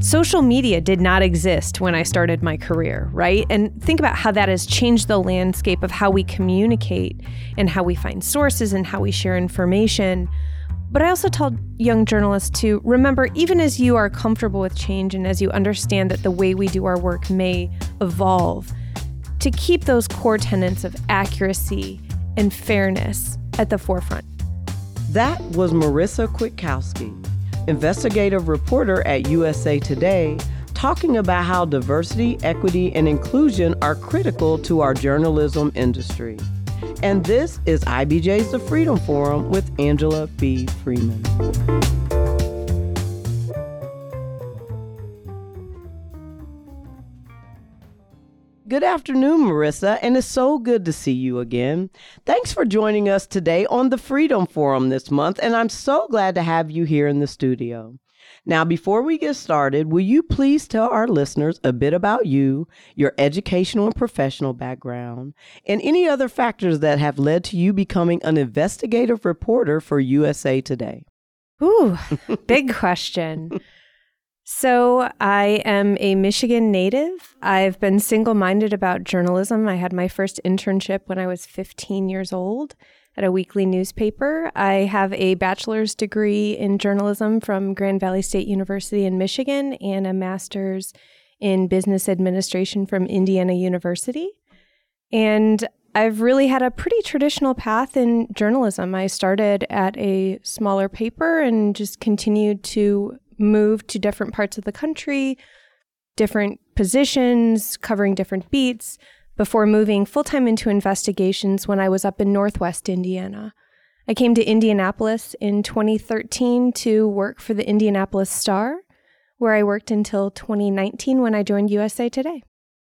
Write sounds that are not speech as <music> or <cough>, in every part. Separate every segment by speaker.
Speaker 1: Social media did not exist when I started my career, right? And think about how that has changed the landscape of how we communicate and how we find sources and how we share information. But I also tell young journalists to remember, even as you are comfortable with change and as you understand that the way we do our work may evolve, to keep those core tenets of accuracy and fairness at the forefront.
Speaker 2: That was Marisa Kwiatkowski, investigative reporter at USA Today, talking about how diversity, equity, and inclusion are critical to our journalism industry. And this is IBJ's The Freedom Forum with Angela B. Freeman. Good afternoon, Marisa, and it's so good to see you again. Thanks for joining us today on the Freedom Forum this month, and I'm so glad to have you here in the studio. Now, before we get started, will you please tell our listeners a bit about you, your educational and professional background, and any other factors that have led to you becoming an investigative reporter for USA Today?
Speaker 1: Ooh, <laughs> big question. So, I am a Michigan native. I've been single minded about journalism. I had my first internship when I was 15 years old at a weekly newspaper. I have a bachelor's degree in journalism from Grand Valley State University in Michigan and a master's in business administration from Indiana University. And I've really had a pretty traditional path in journalism. I started at a smaller paper and just continued to move to different parts of the country, different positions, covering different beats before moving full time into investigations when I was up in Northwest Indiana. I came to Indianapolis in 2013 to work for the Indianapolis Star, where I worked until 2019 when I joined USA Today.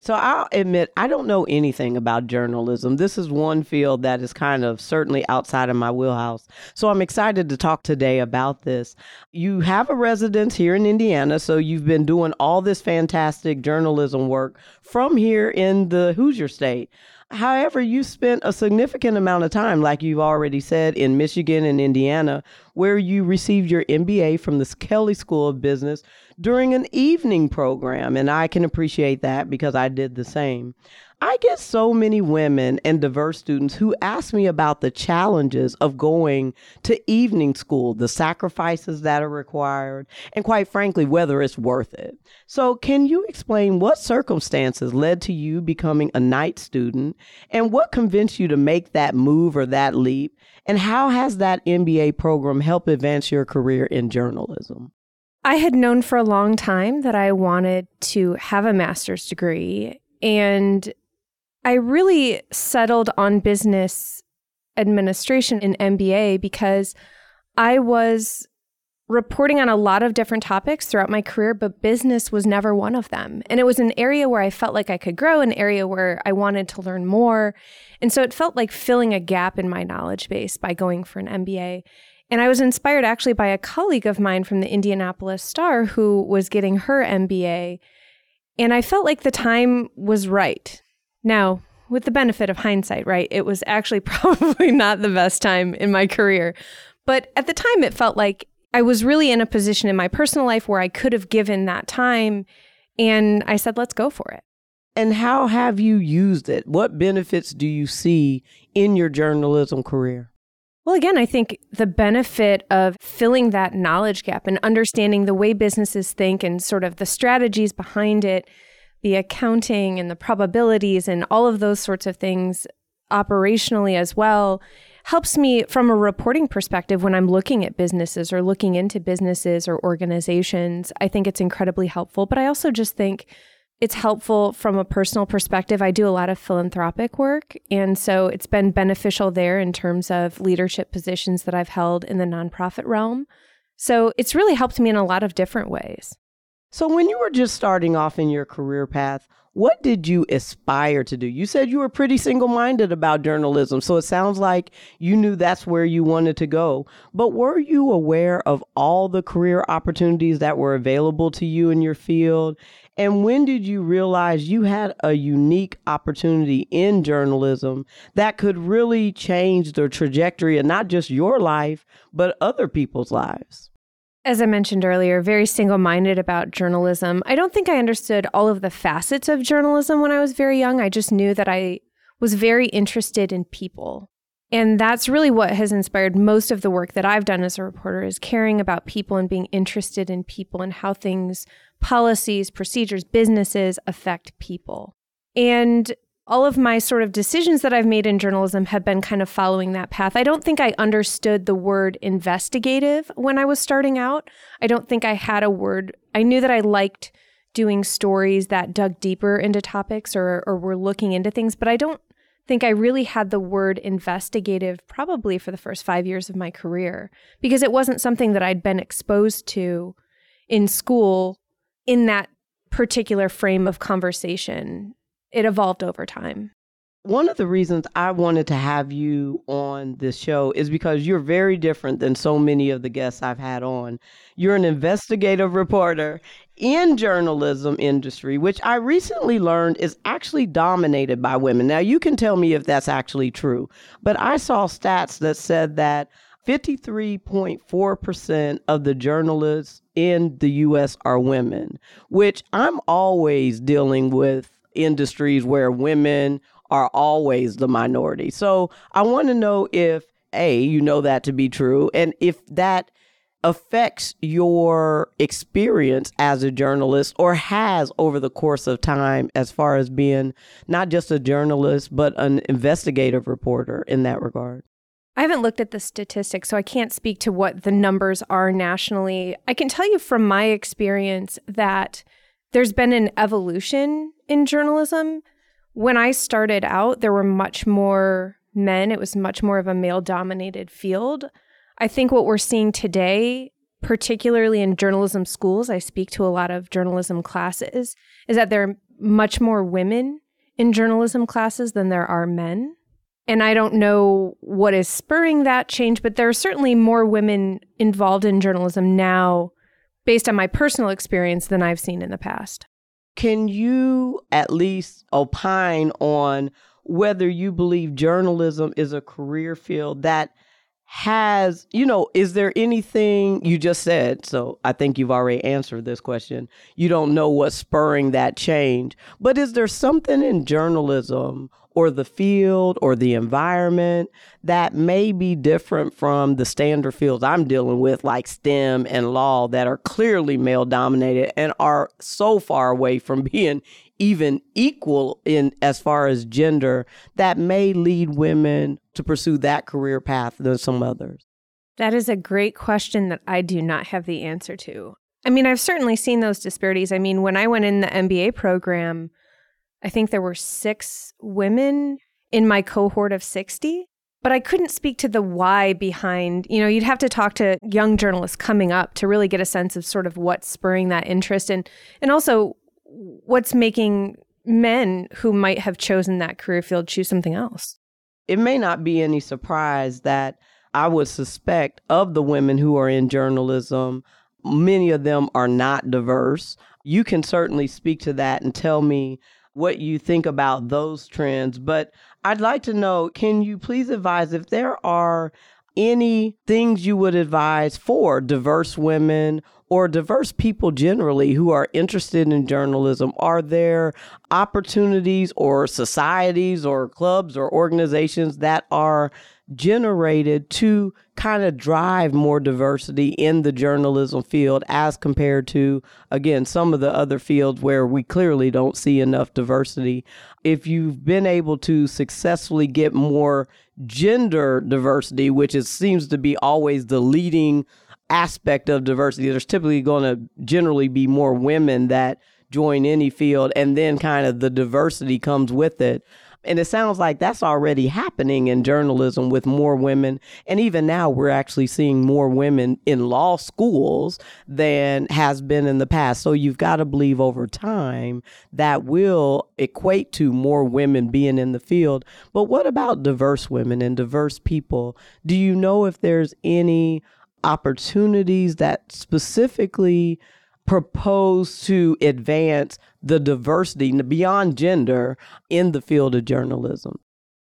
Speaker 2: So I'll admit, I don't know anything about journalism. This is one field that is kind of certainly outside of my wheelhouse. So I'm excited to talk today about this. You have a residence here in Indiana, so you've been doing all this fantastic journalism work from here in the Hoosier State. However, you spent a significant amount of time, like you've already said, in Michigan and Indiana, where you received your MBA from the Kelley School of Business during an evening program. And I can appreciate that because I did the same. I get so many women and diverse students who ask me about the challenges of going to evening school, the sacrifices that are required, and quite frankly, whether it's worth it. So, can you explain what circumstances led to you becoming a night student and what convinced you to make that move or that leap? And how has that MBA program helped advance your career in journalism?
Speaker 1: I had known for a long time that I wanted to have a master's degree. And I really settled on business administration in MBA because I was reporting on a lot of different topics throughout my career, but business was never one of them. And it was an area where I felt like I could grow, an area where I wanted to learn more. And so it felt like filling a gap in my knowledge base by going for an MBA. And I was inspired actually by a colleague of mine from the Indianapolis Star who was getting her MBA. And I felt like the time was right now, with the benefit of hindsight, right? It was actually <laughs> probably not the best time in my career. But at the time, it felt like I was really in a position in my personal life where I could have given that time. And I said, let's go for it.
Speaker 2: And how have you used it? What benefits do you see in your journalism career?
Speaker 1: Well, again, I think the benefit of filling that knowledge gap and understanding the way businesses think and sort of the strategies behind it the accounting and the probabilities and all of those sorts of things operationally as well helps me from a reporting perspective when I'm looking at businesses or looking into businesses or organizations. I think it's incredibly helpful, but I also just think it's helpful from a personal perspective. I do a lot of philanthropic work, and so it's been beneficial there in terms of leadership positions that I've held in the nonprofit realm. So it's really helped me in a lot of different ways.
Speaker 2: So, when you were just starting off in your career path, what did you aspire to do? You said you were pretty single minded about journalism, so it sounds like you knew that's where you wanted to go. But were you aware of all the career opportunities that were available to you in your field? And when did you realize you had a unique opportunity in journalism that could really change the trajectory of not just your life, but other people's lives?
Speaker 1: As I mentioned earlier, very single minded about journalism. I don't think I understood all of the facets of journalism when I was very young. I just knew that I was very interested in people. And that's really what has inspired most of the work that I've done as a reporter is caring about people and being interested in people and how things, policies, procedures, businesses affect people. And all of my sort of decisions that I've made in journalism have been kind of following that path. I don't think I understood the word investigative when I was starting out. I don't think I had a word. I knew that I liked doing stories that dug deeper into topics or, or were looking into things, but I don't think I really had the word investigative probably for the first five years of my career because it wasn't something that I'd been exposed to in school in that particular frame of conversation it evolved over time.
Speaker 2: One of the reasons I wanted to have you on this show is because you're very different than so many of the guests I've had on. You're an investigative reporter in journalism industry, which I recently learned is actually dominated by women. Now you can tell me if that's actually true, but I saw stats that said that 53.4% of the journalists in the US are women, which I'm always dealing with industries where women are always the minority. So I want to know if A, you know that to be true, and if that affects your experience as a journalist or has over the course of time as far as being not just a journalist, but an investigative reporter in that regard.
Speaker 1: I haven't looked at the statistics, so I can't speak to what the numbers are nationally. I can tell you from my experience that there's been an evolution in journalism. When I started out, there were much more men, it was much more of a male dominated field. I think what we're seeing today, particularly in journalism schools, I speak to a lot of journalism classes, is that there are much more women in journalism classes than there are men. And I don't know what is spurring that change, but there are certainly more women involved in journalism now based on my personal experience than I've seen in the past.
Speaker 2: Can you at least opine on whether you believe journalism is a career field that has, you know, is there anything you just said? So I think you've already answered this question. You don't know what's spurring that change, but is there something in journalism or the field or the environment that may be different from the standard fields I'm dealing with, like STEM and law, that are clearly male dominated and are so far away from <laughs> being even equal in as far as gender that may lead women to pursue that career path than some others?
Speaker 1: That is a great question that I do not have the answer to. I mean, I've certainly seen those disparities. I mean, when I went in the MBA program, I think there were six women in my cohort of 60. But I couldn't speak to the why behind, you know, you'd have to talk to young journalists coming up to really get a sense of sort of what's spurring that interest and and also what's making men who might have chosen that career field choose something else.
Speaker 2: It may not be any surprise that I would suspect of the women who are in journalism, many of them are not diverse. You can certainly speak to that and tell me what you think about those trends. But I'd like to know can you please advise if there are any things you would advise for diverse women or diverse people generally who are interested in journalism? Are there opportunities or societies or clubs or organizations that are generated to kind of drive more diversity in the journalism field as compared to, again, some of the other fields where we clearly don't see enough diversity. If you've been able to successfully get more gender diversity, which is, seems to be always the leading aspect of diversity, there's typically going to generally be more women that join any field, and then kind of the diversity comes with it. And it sounds like that's already happening in journalism with more women. And even now, we're actually seeing more women in law schools than has been in the past. So you've got to believe over time that will equate to more women being in the field. But what about diverse women and diverse people? Do you know if there's any opportunities that specifically propose to advance the diversity beyond gender in the field of journalism?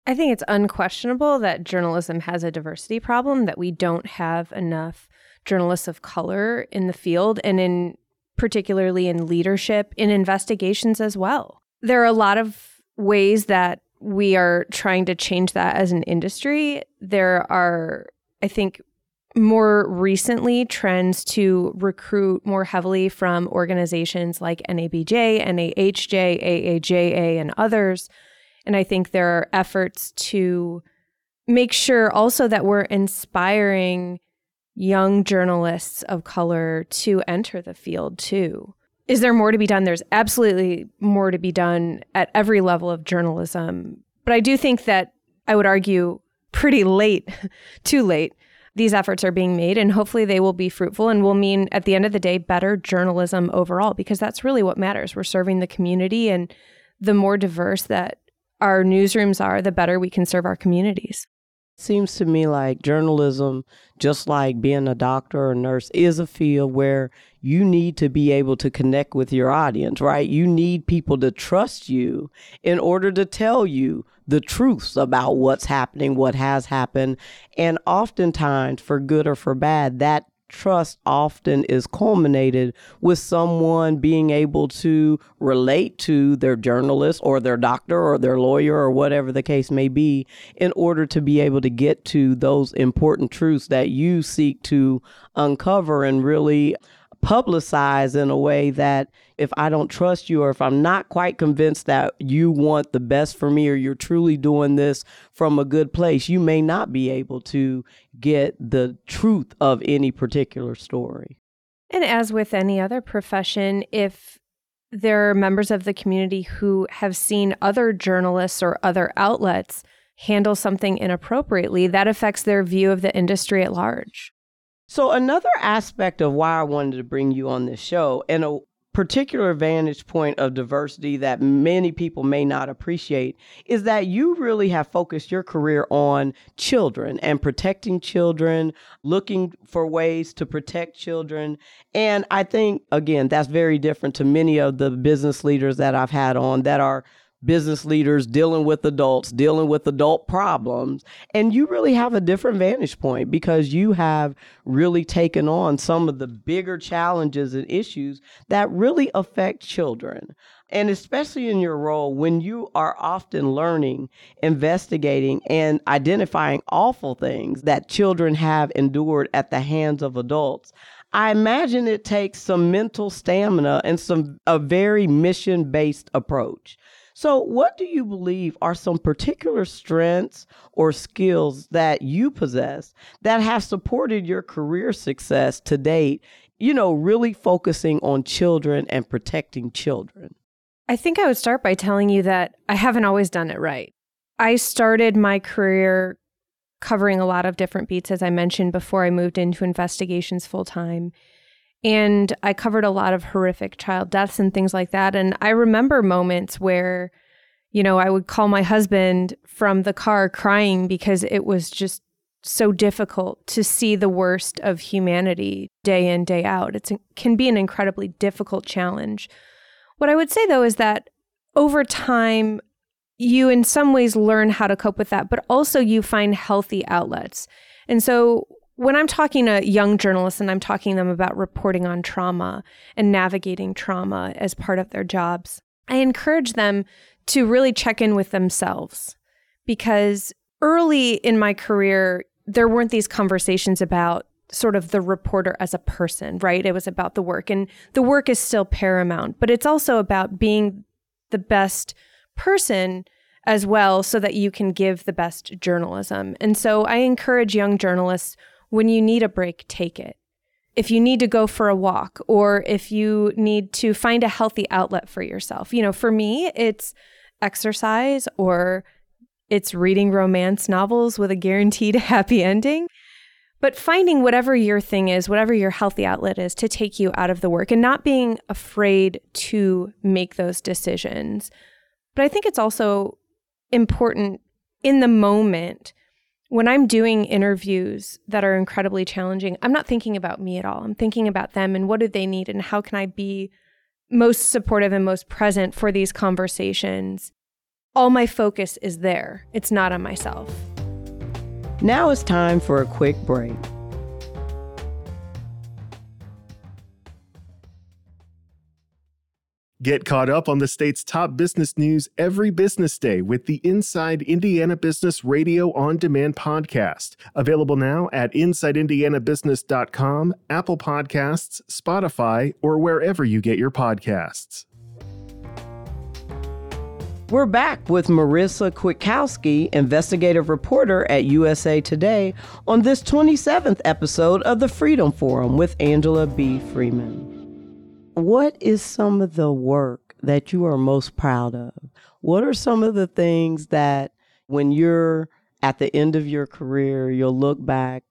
Speaker 1: I think it's unquestionable that journalism has a diversity problem, that we don't have enough journalists of color in the field and in particularly in leadership, in investigations as well. There are a lot of ways that we are trying to change that as an industry. There are, I think, more recently trends to recruit more heavily from organizations like NABJ, NAHJ, AAJA, and others. And I think there are efforts to make sure also that we're inspiring young journalists of color to enter the field too. Is there more to be done? There's absolutely more to be done at every level of journalism. But I do think that I would argue pretty late, <laughs> too late, these efforts are being made and hopefully they will be fruitful and will mean at the end of the day better journalism overall because that's really what matters. We're serving the community and the more diverse that our newsrooms are, the better we can serve our communities.
Speaker 2: Seems to me like journalism, just like being a doctor or a nurse, is a field where you need to be able to connect with your audience, right? You need people to trust you in order to tell you the truths about what's happening, what has happened. And oftentimes, for good or for bad, that trust often is culminated with someone being able to relate to their journalist or their doctor or their lawyer or whatever the case may be in order to be able to get to those important truths that you seek to uncover and really publicize in a way that if I don't trust you or if I'm not quite convinced that you want the best for me or you're truly doing this from a good place, you may not be able to get the truth of any particular story.
Speaker 1: And as with any other profession, if there are members of the community who have seen other journalists or other outlets handle something inappropriately, that affects their view of the industry at large.
Speaker 2: So, another aspect of why I wanted to bring you on this show, and a particular vantage point of diversity that many people may not appreciate, is that you really have focused your career on children and protecting children, looking for ways to protect children. And I think, again, that's very different to many of the business leaders that I've had on that are business leaders dealing with adults, dealing with adult problems. And you really have a different vantage point because you have really taken on some of the bigger challenges and issues that really affect children. And especially in your role when you are often learning, investigating, and identifying awful things that children have endured at the hands of adults. I imagine it takes some mental stamina and some a very mission based approach. So, what do you believe are some particular strengths or skills that you possess that have supported your career success to date? You know, really focusing on children and protecting children.
Speaker 1: I think I would start by telling you that I haven't always done it right. I started my career covering a lot of different beats, as I mentioned before I moved into investigations full time. And I covered a lot of horrific child deaths and things like that. And I remember moments where, you know, I would call my husband from the car crying because it was just so difficult to see the worst of humanity day in, day out. It can be an incredibly difficult challenge. What I would say though is that over time, you in some ways learn how to cope with that, but also you find healthy outlets. And so when I'm talking to young journalists and I'm talking to them about reporting on trauma and navigating trauma as part of their jobs, I encourage them to really check in with themselves because early in my career, there weren't these conversations about sort of the reporter as a person, right? It was about the work, and the work is still paramount, but it's also about being the best person as well so that you can give the best journalism. And so I encourage young journalists when you need a break, take it. If you need to go for a walk or if you need to find a healthy outlet for yourself. You know, for me, it's exercise or it's reading romance novels with a guaranteed <laughs> happy ending. But finding whatever your thing is, whatever your healthy outlet is to take you out of the work and not being afraid to make those decisions. But I think it's also important in the moment when I'm doing interviews that are incredibly challenging, I'm not thinking about me at all. I'm thinking about them and what do they need and how can I be most supportive and most present for these conversations. All my focus is there, it's not on myself.
Speaker 2: Now it's time for a quick break.
Speaker 3: Get caught up on the state's top business news every business day with the Inside Indiana Business Radio on Demand podcast. Available now at InsideIndianaBusiness.com, Apple Podcasts, Spotify, or wherever you get your podcasts.
Speaker 2: We're back with Marisa Kwiatkowski, investigative reporter at USA Today, on this 27th episode of the Freedom Forum with Angela B. Freeman. What is some of the work that you are most proud of? What are some of the things that when you're at the end of your career, you'll look back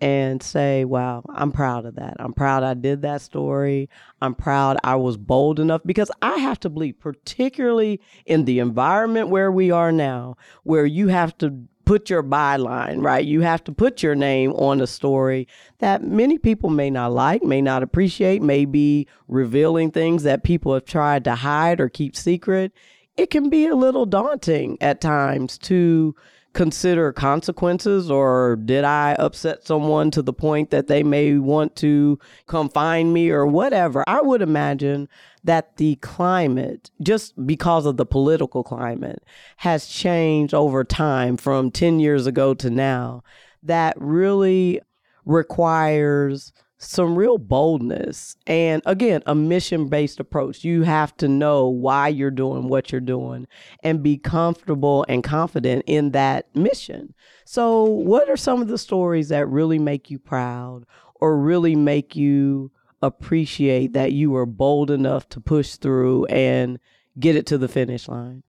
Speaker 2: and say, wow, I'm proud of that. I'm proud I did that story. I'm proud I was bold enough because I have to believe, particularly in the environment where we are now, where you have to put your byline, right? You have to put your name on a story that many people may not like, may not appreciate, may be revealing things that people have tried to hide or keep secret. It can be a little daunting at times to consider consequences or did I upset someone to the point that they may want to come find me or whatever. I would imagine that the climate, just because of the political climate, has changed over time from 10 years ago to now, that really requires some real boldness and again a mission based approach. You have to know why you're doing what you're doing and be comfortable and confident in that mission. So what are some of the stories that really make you proud or really make you appreciate that you were bold enough to push through and get it to the finish line?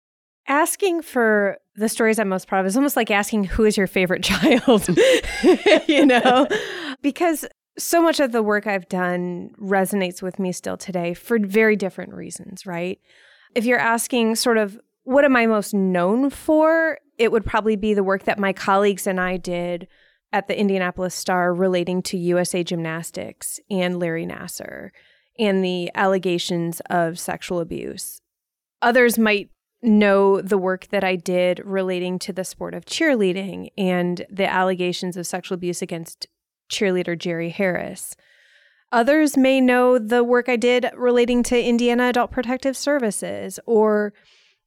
Speaker 1: Asking for the stories I'm most proud of is almost like asking who is your favorite <laughs> child, <laughs> you know, <laughs> because so much of the work I've done resonates with me still today for very different reasons, right? If you're asking sort of what am I most known for, it would probably be the work that my colleagues and I did at the Indianapolis Star relating to USA Gymnastics and Larry Nassar and the allegations of sexual abuse. Others might know the work that I did relating to the sport of cheerleading and the allegations of sexual abuse against cheerleader Jerry Harris. Others may know the work I did relating to Indiana Adult Protective Services or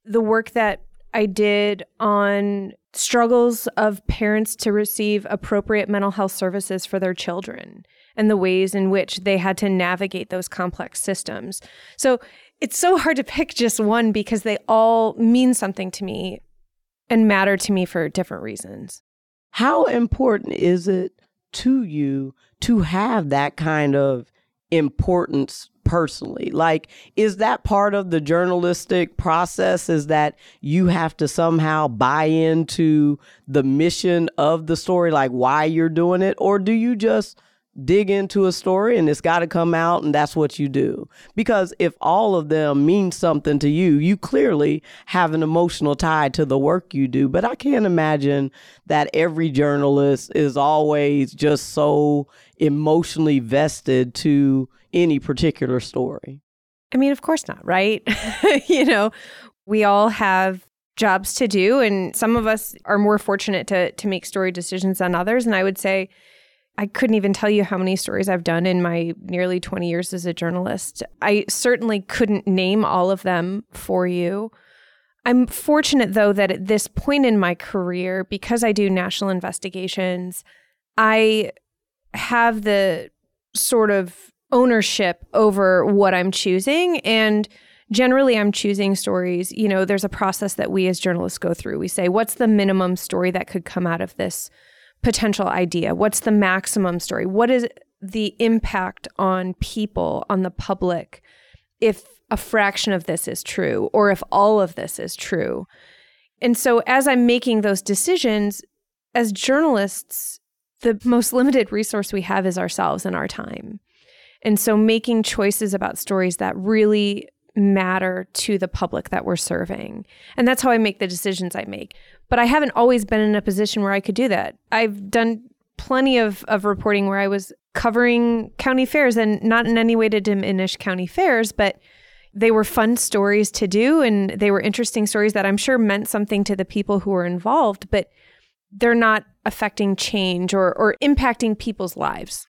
Speaker 1: the work that I did on struggles of parents to receive appropriate mental health services for their children and the ways in which they had to navigate those complex systems. So it's so hard to pick just one because they all mean something to me and matter to me for different reasons.
Speaker 2: How important is it to you to have that kind of importance personally? Like, is that part of the journalistic process? Is that you have to somehow buy into the mission of the story, like why you're doing it? Or do you just dig into a story and it's got to come out and that's what you do. Because if all of them mean something to you, you clearly have an emotional tie to the work you do. But I can't imagine that every journalist is always just so emotionally vested to any particular story.
Speaker 1: I mean, of course not, right? <laughs> you know, we all have jobs to do and some of us are more fortunate to to make story decisions than others and I would say I couldn't even tell you how many stories I've done in my nearly 20 years as a journalist. I certainly couldn't name all of them for you. I'm fortunate, though, that at this point in my career, because I do national investigations, I have the sort of ownership over what I'm choosing. And generally, I'm choosing stories. You know, there's a process that we as journalists go through. We say, what's the minimum story that could come out of this? Potential idea? What's the maximum story? What is the impact on people, on the public, if a fraction of this is true or if all of this is true? And so, as I'm making those decisions, as journalists, the most limited resource we have is ourselves and our time. And so, making choices about stories that really matter to the public that we're serving. And that's how I make the decisions I make. But I haven't always been in a position where I could do that. I've done plenty of, of reporting where I was covering county fairs and not in any way to diminish county fairs, but they were fun stories to do and they were interesting stories that I'm sure meant something to the people who were involved, but they're not affecting change or, or impacting people's lives.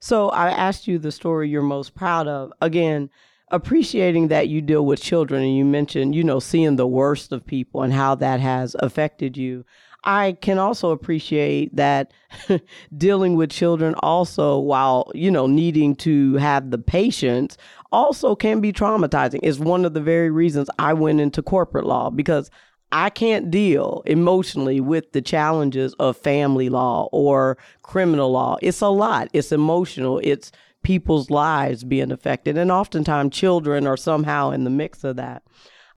Speaker 2: So I asked you the story you're most proud of. Again, appreciating that you deal with children and you mentioned, you know, seeing the worst of people and how that has affected you. I can also appreciate that <laughs> dealing with children also while, you know, needing to have the patience also can be traumatizing. It's one of the very reasons I went into corporate law because I can't deal emotionally with the challenges of family law or criminal law. It's a lot. It's emotional. It's people's lives being affected. And oftentimes children are somehow in the mix of that.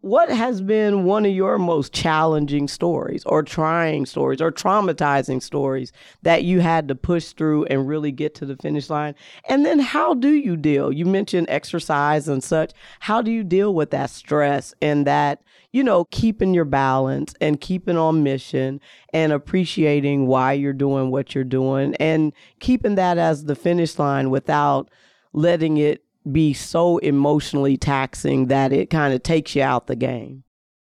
Speaker 2: What has been one of your most challenging stories or trying stories or traumatizing stories that you had to push through and really get to the finish line? And then how do you deal? You mentioned exercise and such. How do you deal with that stress and that, you know, keeping your balance and keeping on mission and appreciating why you're doing what you're doing and keeping that as the finish line without letting it be so emotionally taxing that it kind of takes you out the game?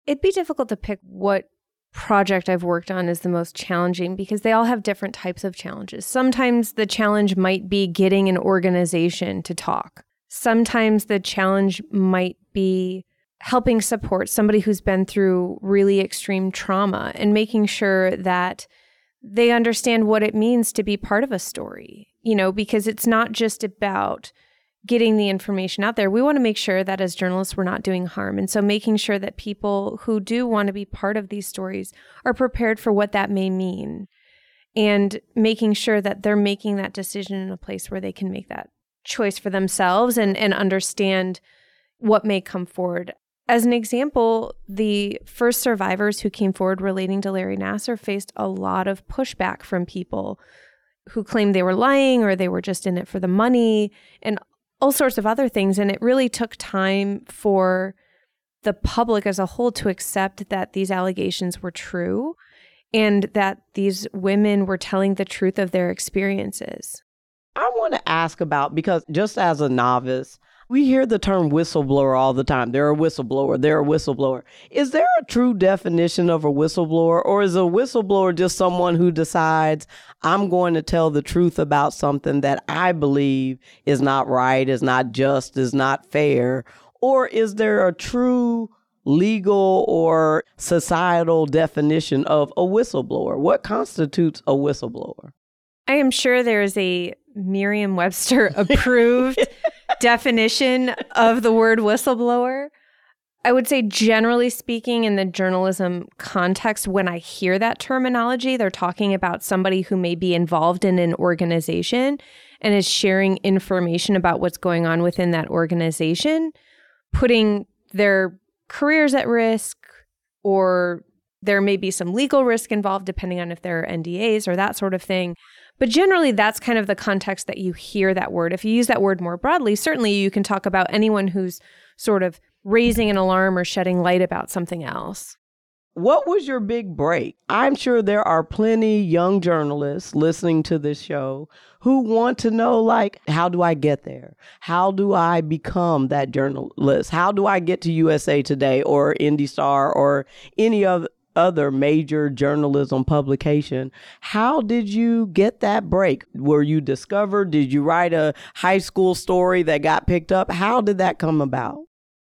Speaker 1: It'd be difficult to pick what project I've worked on is the most challenging because they all have different types of challenges. Sometimes the challenge might be getting an organization to talk. Sometimes the challenge might be helping support somebody who's been through really extreme trauma and making sure that they understand what it means to be part of a story, you know, because it's not just about getting the information out there, we want to make sure that as journalists, we're not doing harm. And so making sure that people who do want to be part of these stories are prepared for what that may mean and making sure that they're making that decision in a place where they can make that choice for themselves and, and understand what may come forward. As an example, the first survivors who came forward relating to Larry Nassar faced a lot of pushback from people who claimed they were lying or they were just in it for the money. And all sorts of other things. And it really took time for the public as a whole to accept that these allegations were true and that these women were telling the truth of their experiences.
Speaker 2: I want to ask about because just as a novice, we hear the term whistleblower all the time. They're a whistleblower. They're a whistleblower. Is there a true definition of a whistleblower, or is a whistleblower just someone who decides, I'm going to tell the truth about something that I believe is not right, is not just, is not fair? Or is there a true legal or societal definition of a whistleblower? What constitutes a whistleblower?
Speaker 1: I am sure there is a Merriam Webster <laughs> approved definition of the word whistleblower. I would say, generally speaking, in the journalism context, when I hear that terminology, they're talking about somebody who may be involved in an organization and is sharing information about what's going on within that organization, putting their careers at risk, or there may be some legal risk involved, depending on if there are NDAs or that sort of thing. But generally, that's kind of the context that you hear that word. If you use that word more broadly, certainly you can talk about anyone who's sort of raising an alarm or shedding light about something else.
Speaker 2: What was your big break? I'm sure there are plenty young journalists listening to this show who want to know like how do I get there? How do I become that journalist? How do I get to USA Today or Indy Star or any of other major journalism publication. How did you get that break? Were you discovered? Did you write a high school story that got picked up? How did that come about?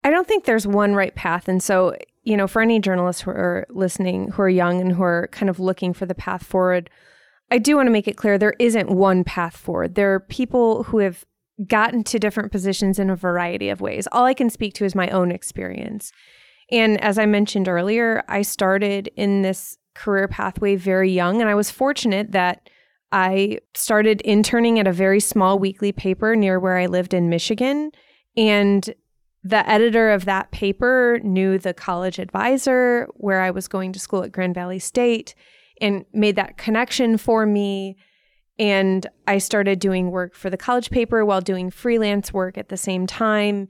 Speaker 1: I don't think there's one right path. And so, you know, for any journalists who are listening, who are young and who are kind of looking for the path forward, I do want to make it clear there isn't one path forward. There are people who have gotten to different positions in a variety of ways. All I can speak to is my own experience. And as I mentioned earlier, I started in this career pathway very young, and I was fortunate that I started interning at a very small weekly paper near where I lived in Michigan. And the editor of that paper knew the college advisor where I was going to school at Grand Valley State and made that connection for me. And I started doing work for the college paper while doing freelance work at the same time.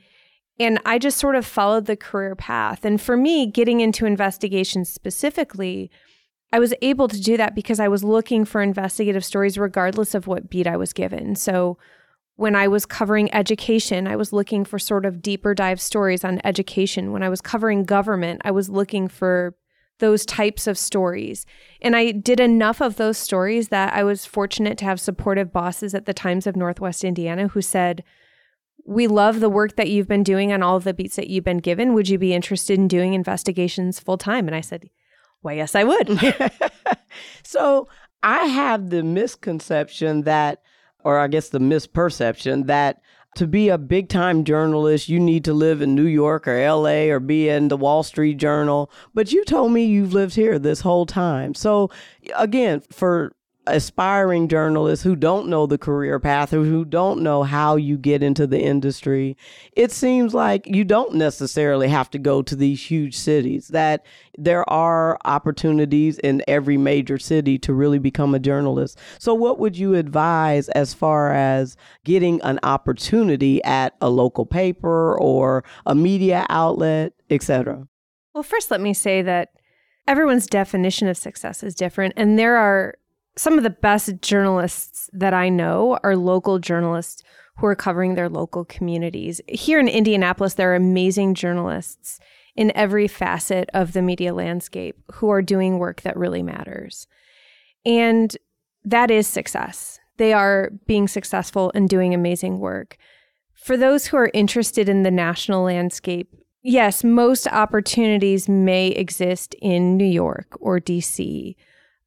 Speaker 1: And I just sort of followed the career path. And for me, getting into investigations specifically, I was able to do that because I was looking for investigative stories regardless of what beat I was given. So when I was covering education, I was looking for sort of deeper dive stories on education. When I was covering government, I was looking for those types of stories. And I did enough of those stories that I was fortunate to have supportive bosses at the Times of Northwest Indiana who said, we love the work that you've been doing on all of the beats that you've been given. Would you be interested in doing investigations full time? And I said, Why, yes, I would. <laughs>
Speaker 2: so I have the misconception that, or I guess the misperception that to be a big time journalist, you need to live in New York or LA or be in the Wall Street Journal. But you told me you've lived here this whole time. So, again, for aspiring journalists who don't know the career path who don't know how you get into the industry, it seems like you don't necessarily have to go to these huge cities, that there are opportunities in every major city to really become a journalist. So, what would you advise as far as getting an opportunity at a local paper or a media outlet, etc.?
Speaker 1: Well, first, let me say that everyone's definition of success is different, and there are some of the best journalists that I know are local journalists who are covering their local communities. Here in Indianapolis, there are amazing journalists in every facet of the media landscape who are doing work that really matters. And that is success. They are being successful and doing amazing work. For those who are interested in the national landscape, yes, most opportunities may exist in New York or DC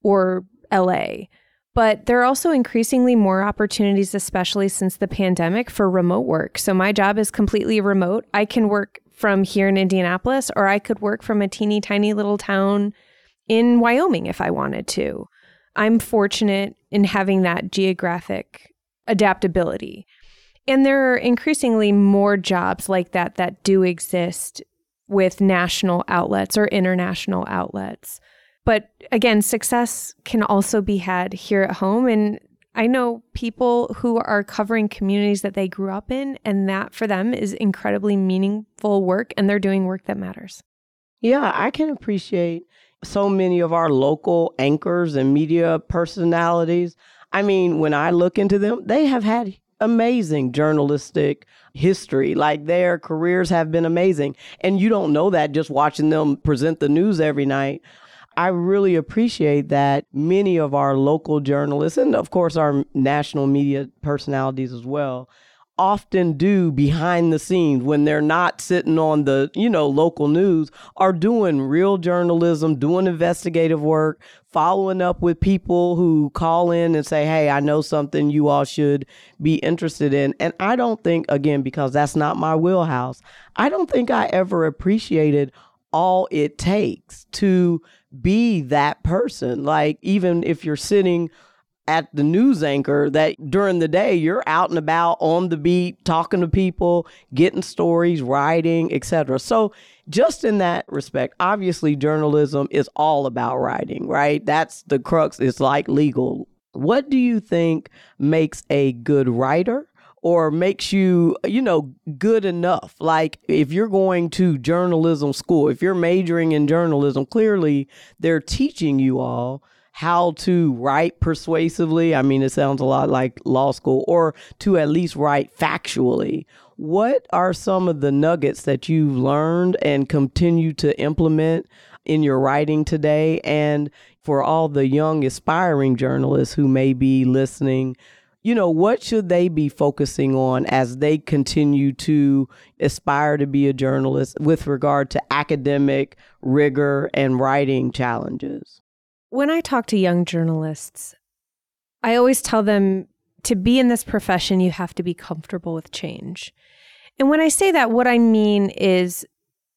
Speaker 1: or LA. But there are also increasingly more opportunities, especially since the pandemic, for remote work. So my job is completely remote. I can work from here in Indianapolis, or I could work from a teeny tiny little town in Wyoming if I wanted to. I'm fortunate in having that geographic adaptability. And there are increasingly more jobs like that that do exist with national outlets or international outlets. But again, success can also be had here at home. And I know people who are covering communities that they grew up in, and that for them is incredibly meaningful work, and they're doing work that matters.
Speaker 2: Yeah, I can appreciate so many of our local anchors and media personalities. I mean, when I look into them, they have had amazing journalistic history. Like their careers have been amazing. And you don't know that just watching them present the news every night. I really appreciate that many of our local journalists, and of course our national media personalities as well, often do behind the scenes when they're not sitting on the, you know, local news, are doing real journalism, doing investigative work, following up with people who call in and say, Hey, I know something you all should be interested in. And I don't think, again, because that's not my wheelhouse, I don't think I ever appreciated all it takes to be that person. Like, even if you're sitting at the news anchor, that during the day you're out and about on the beat, talking to people, getting stories, writing, etc. So, just in that respect, obviously, journalism is all about writing, right? That's the crux. It's like legal. What do you think makes a good writer? Or makes you, you know, good enough. Like if you're going to journalism school, if you're majoring in journalism, clearly they're teaching you all how to write persuasively. I mean, it sounds a lot like law school, or to at least write factually. What are some of the nuggets that you've learned and continue to implement in your writing today? And for all the young aspiring journalists who may be listening, you know, what should they be focusing on as they continue to aspire to be a journalist with regard to academic rigor and writing challenges?
Speaker 1: When I talk to young journalists, I always tell them to be in this profession, you have to be comfortable with change. And when I say that, what I mean is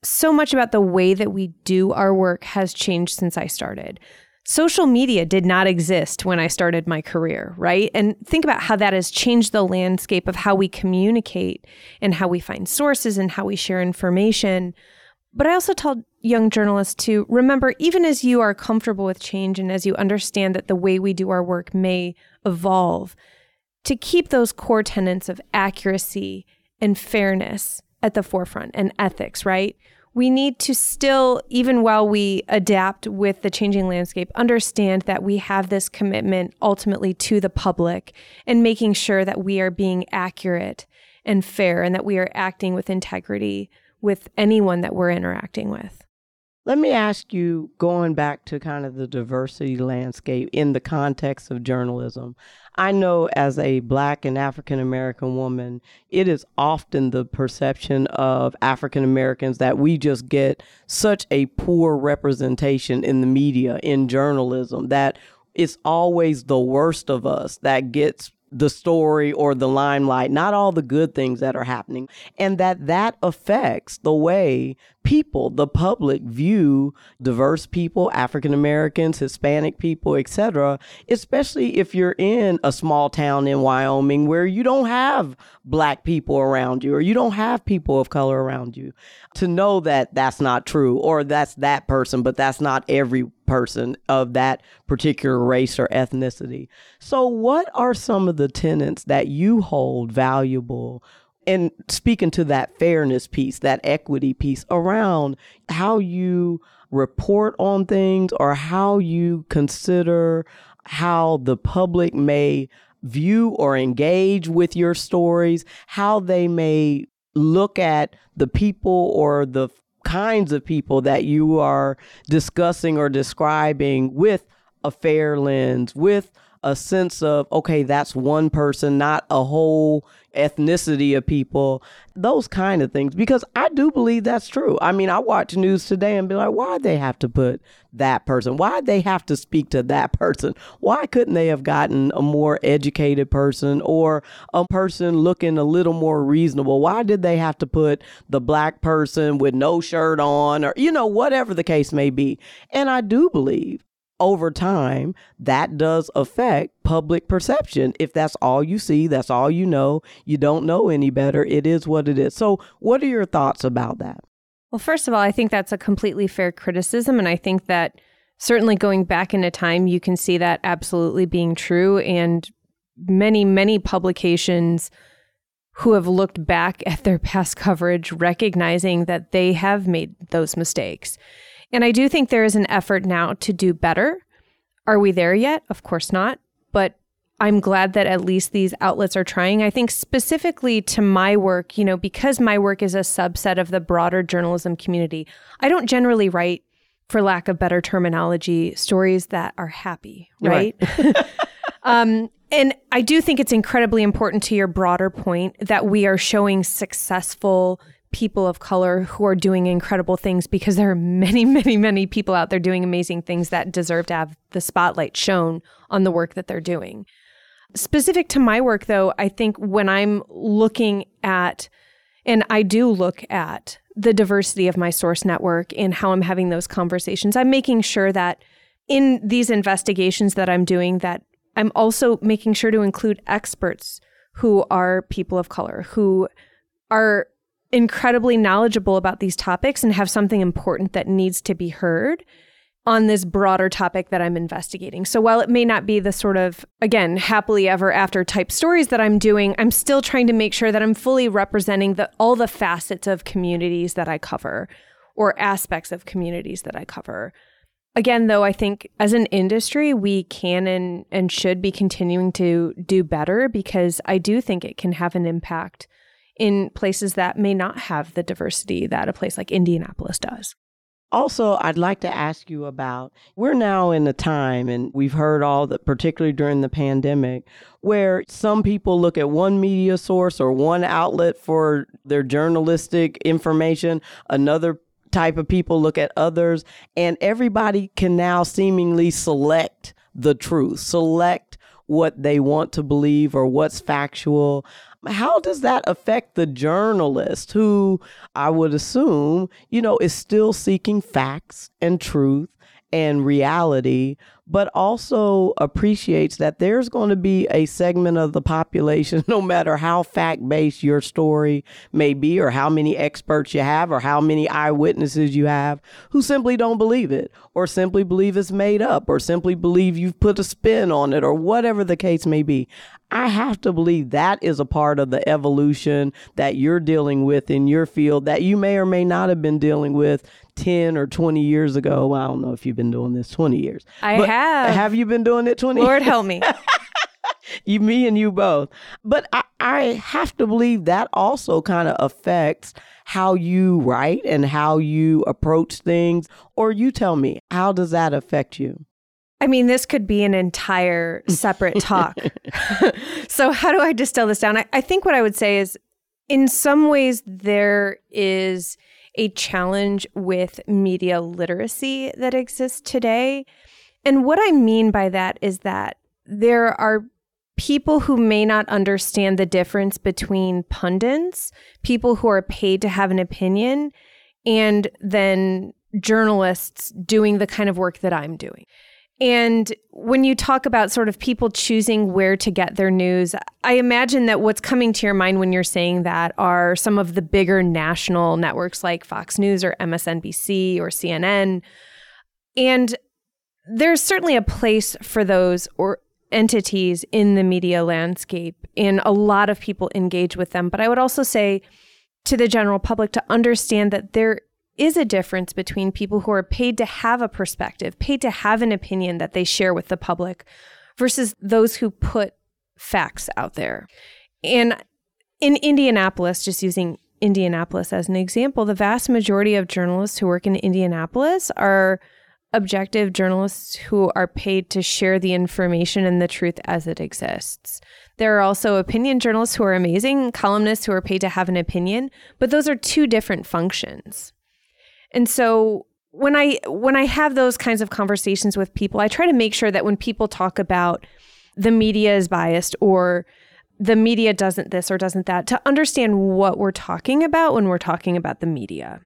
Speaker 1: so much about the way that we do our work has changed since I started social media did not exist when I started my career, right? And think about how that has changed the landscape of how we communicate and how we find sources and how we share information. But I also tell young journalists to remember, even as you are comfortable with change and as you understand that the way we do our work may evolve, to keep those core tenets of accuracy and fairness at the forefront and ethics, right? We need to still, even while we adapt with the changing landscape, understand that we have this commitment ultimately to the public and making sure that we are being accurate and fair and that we are acting with integrity with anyone that we're interacting with.
Speaker 2: Let me ask you, going back to kind of the diversity landscape in the context of journalism, I know as a black and African American woman, it is often the perception of African Americans that we just get such a poor representation in the media, in journalism, that it's always the worst of us that gets the story or the limelight, not all the good things that are happening, and that that affects the way people, the public view diverse people, African Americans, Hispanic people, etc., especially if you're in a small town in Wyoming where you don't have black people around you or you don't have people of color around you. To know that that's not true or that's that person, but that's not every person of that particular race or ethnicity. So, what are some of the tenets that you hold valuable? And speaking to that fairness piece, that equity piece around how you report on things or how you consider how the public may view or engage with your stories, how they may look at the people or the kinds of people that you are discussing or describing with a fair lens, with a sense of, okay, that's one person, not a whole ethnicity of people, those kind of things. Because I do believe that's true. I mean, I watch news today and be like, why'd they have to put that person? Why'd they have to speak to that person? Why couldn't they have gotten a more educated person or a person looking a little more reasonable? Why did they have to put the black person with no shirt on or, you know, whatever the case may be? And I do believe over time, that does affect public perception. If that's all you see, that's all you know, you don't know any better, it is what it is. So, what are your thoughts about that?
Speaker 1: Well, first of all, I think that's a completely fair criticism. And I think that certainly going back into time, you can see that absolutely being true. And many, many publications who have looked back at their past coverage, recognizing that they have made those mistakes. And I do think there is an effort now to do better. Are we there yet? Of course not. But I'm glad that at least these outlets are trying. I think specifically to my work, you know, because my work is a subset of the broader journalism community, I don't generally write, for lack of better terminology, stories that are happy, right? right. <laughs> um, and I do think it's incredibly important to your broader point that we are showing successful people of color who are doing incredible things because there are many, <laughs> many, many people out there doing amazing things that deserve to have the spotlight shown on the work that they're doing. Specific to my work, though, I think when I'm looking at, and I do look at the diversity of my source network and how I'm having those conversations, I'm making sure that in these investigations that I'm doing, that I'm also making sure to include experts who are people of color, who are incredibly knowledgeable about these topics and have something important that needs to be heard on this broader topic that I'm investigating. So while it may not be the sort of, again, happily ever after type stories that I'm doing, I'm still trying to make sure that I'm fully representing the, all the facets of communities that I cover or aspects of communities that I cover. Again, though, I think as an industry, we can and, and should be continuing to do better because I do think it can have an impact in places that may not have the diversity that a place like Indianapolis does.
Speaker 2: Also, I'd like to ask you about we're now in a time, and we've heard all that, particularly during the pandemic, where some people look at one media source or one outlet for their journalistic information, another type of people look at others, and everybody can now seemingly select the truth, select what they want to believe or what's factual how does that affect the journalist who I would assume, you know, is still seeking facts and truth and reality, but also appreciates that there's going to be a segment of the population, <laughs> no matter how fact based your story may be, or how many experts you have, or how many eyewitnesses you have, who simply don't believe it, or simply believe it's made up, or simply believe you've put a spin on it, or whatever the case may be. I have to believe that is a part of the evolution that you're dealing with in your field that you may or may not have been dealing with 10 or 20 years ago. Well, I don't know if you've been doing this 20 years.
Speaker 1: I but have.
Speaker 2: Have you been doing it 20
Speaker 1: Lord help me. <laughs>
Speaker 2: you, me, and you both. But I, I have to believe that also kind of affects how you write and how you approach things. Or you tell me, how does that affect you?
Speaker 1: I mean, this could be an entire separate <laughs> talk. <laughs> so, how do I distill this down? I, I think what I would say is in some ways, there is a challenge with media literacy that exists today. And what I mean by that is that there are people who may not understand the difference between pundits, people who are paid to have an opinion, and then journalists doing the kind of work that I'm doing. And when you talk about sort of people choosing where to get their news, I imagine that what's coming to your mind when you're saying that are some of the bigger national networks like Fox News or MSNBC or CNN. And there's certainly a place for those or entities in the media landscape and a lot of people engage with them. But I would also say to the general public to understand that there is a difference between people who are paid to have a perspective, paid to have an opinion that they share with the public, versus those who put facts out there. And in Indianapolis, just using Indianapolis as an example, the vast majority of journalists who work in Indianapolis are objective journalists who are paid to share the information and the truth as it exists. There are also opinion journalists who are amazing, columnists who are paid to have an opinion, but those are two different functions. And so when I when I have those kinds of conversations with people, I try to make sure that when people talk about the media is biased or the media doesn't this or doesn't that, to understand what we're talking about when we're talking about the media.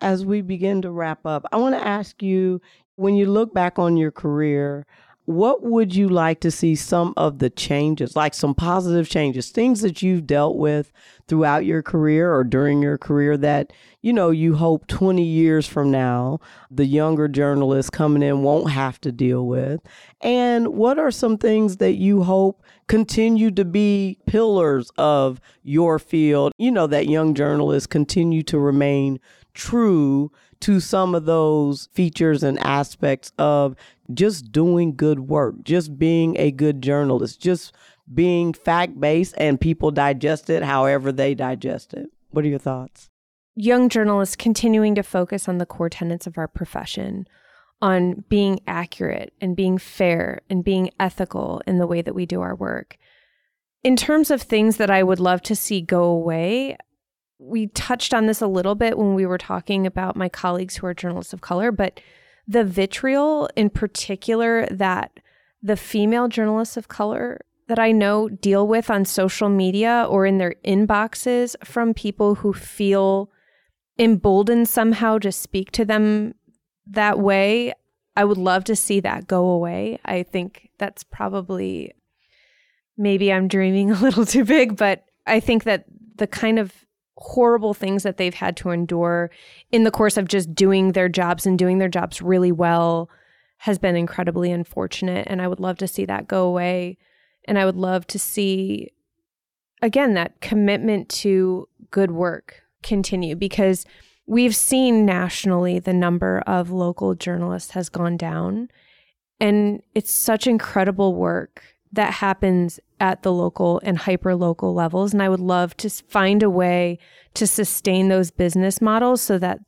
Speaker 2: As we begin to wrap up, I want to ask you when you look back on your career, what would you like to see some of the changes, like some positive changes, things that you've dealt with throughout your career or during your career that, you know, you hope 20 years from now, the younger journalists coming in won't have to deal with? And what are some things that you hope continue to be pillars of your field, you know, that young journalists continue to remain true to some of those features and aspects of just doing good work, just being a good journalist, just being fact based and people digest it however they digest it. What are your thoughts?
Speaker 1: Young journalists continuing to focus on the core tenets of our profession, on being accurate and being fair and being ethical in the way that we do our work. In terms of things that I would love to see go away, we touched on this a little bit when we were talking about my colleagues who are journalists of color, but the vitriol in particular that the female journalists of color that I know deal with on social media or in their inboxes from people who feel emboldened somehow to speak to them that way. I would love to see that go away. I think that's probably maybe I'm dreaming <laughs> a little too big, but I think that the kind of horrible things that they've had to endure in the course of just doing their jobs and doing their jobs really well has been incredibly unfortunate. And I would love to see that go away. And I would love to see, again, that commitment to good work continue because we've seen nationally the number of local journalists has gone down. And it's such incredible work that happens at the local and hyper local levels. And I would love to find a way to sustain those business models so that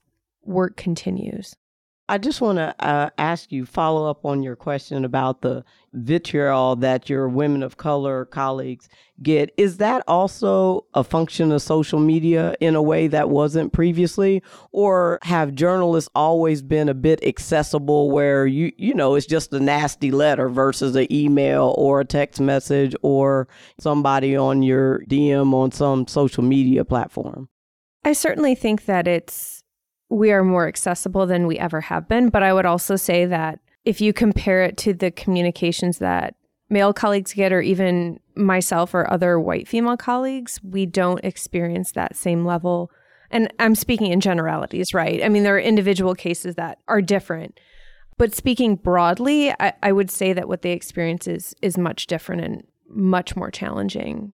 Speaker 1: work continues.
Speaker 2: I just want to uh, ask you, follow up on your question about the vitriol that your women of color colleagues get. Is that also a function of social media in a way that wasn't previously? Or have journalists always been a bit accessible where you, you know, it's just a nasty letter versus an email or a text message or somebody on your DM on some social media platform?
Speaker 1: I certainly think that it's we are more accessible than we ever have been. But I would also say that if you compare it to the communications that male colleagues get, or even myself or other white female colleagues, we don't experience that same level. And I'm speaking in generalities, right? I mean, there are individual cases that are different. But speaking broadly, I, I would say that what they experience is, is much different and much more challenging.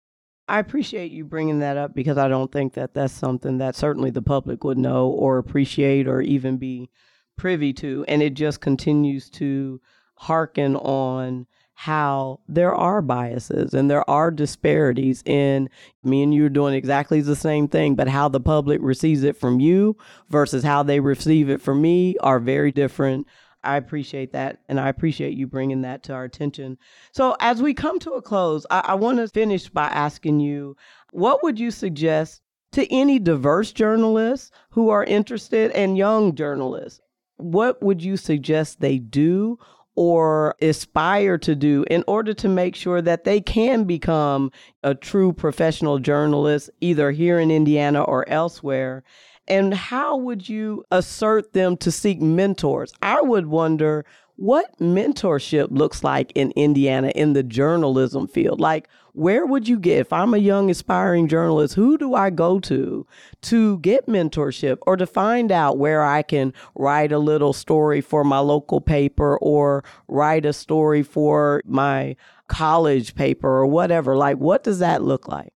Speaker 2: I appreciate you bringing that up because I don't think that that's something that certainly the public would know or appreciate or even be privy to. And it just continues to hearken on how there are biases and there are disparities in me and you are doing exactly the same thing, but how the public receives it from you versus how they receive it from me are very different I appreciate that. And I appreciate you bringing that to our attention. So, as we come to a close, I, I want to finish by asking you what would you suggest to any diverse journalists who are interested and young journalists? What would you suggest they do or aspire to do in order to make sure that they can become a true professional journalist, either here in Indiana or elsewhere? And how would you assert them to seek mentors? I would wonder what mentorship looks like in Indiana in the journalism field. Like, where would you get, if I'm a young aspiring journalist, who do I go to to get mentorship or to find out where I can write a little story for my local paper or write a story for my college paper or whatever? Like, what does that look like?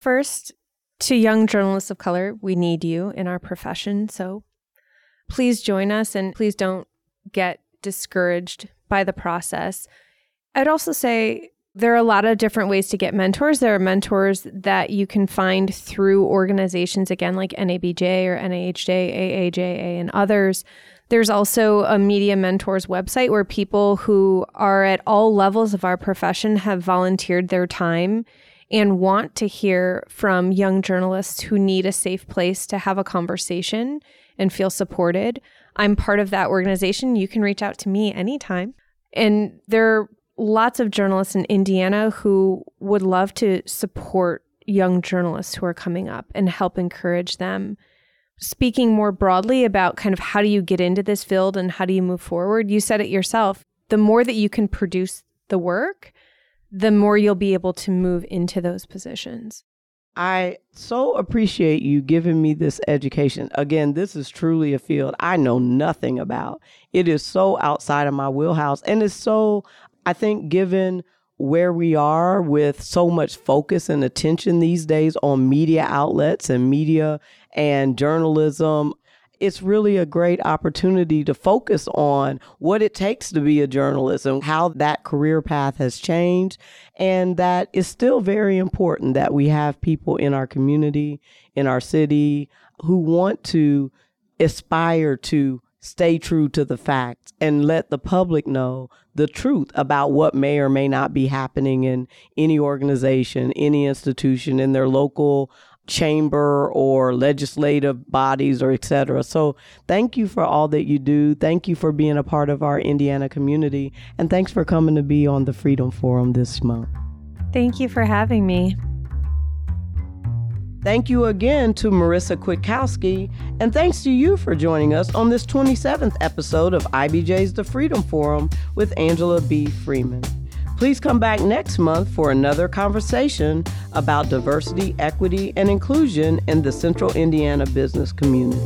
Speaker 1: First, to young journalists of color, we need you in our profession. So please join us and please don't get discouraged by the process. I'd also say there are a lot of different ways to get mentors. There are mentors that you can find through organizations, again, like NABJ or NAHJ, AAJA, and others. There's also a Media Mentors website where people who are at all levels of our profession have volunteered their time and want to hear from young journalists who need a safe place to have a conversation and feel supported. I'm part of that organization. You can reach out to me anytime. And there are lots of journalists in Indiana who would love to support young journalists who are coming up and help encourage them. Speaking more broadly about kind of how do you get into this field and how do you move forward, you said it yourself. The more that you can produce the work, the more you'll be able to move into those positions.
Speaker 2: I so appreciate you giving me this education. Again, this is truly a field I know nothing about. It is so outside of my wheelhouse. And it's so, I think, given where we are with so much focus and attention these days on media outlets and media and journalism, it's really a great opportunity to focus on what it takes to be a journalist and how that career path has changed. And that is still very important that we have people in our community, in our city, who want to aspire to stay true to the facts and let the public know the truth about what may or may not be happening in any organization, any institution, in their local chamber or legislative bodies or etc. So thank you for all that you do. Thank you for being a part of our Indiana community and thanks for coming to be on the Freedom Forum this month.
Speaker 1: Thank you for having me.
Speaker 2: Thank you again to Marisa Kwiatkowski, and thanks to you for joining us on this 27th episode of IBJ's The Freedom Forum with Angela B. Freeman. Please come back next month for another conversation about diversity, equity, and inclusion in the Central Indiana business community.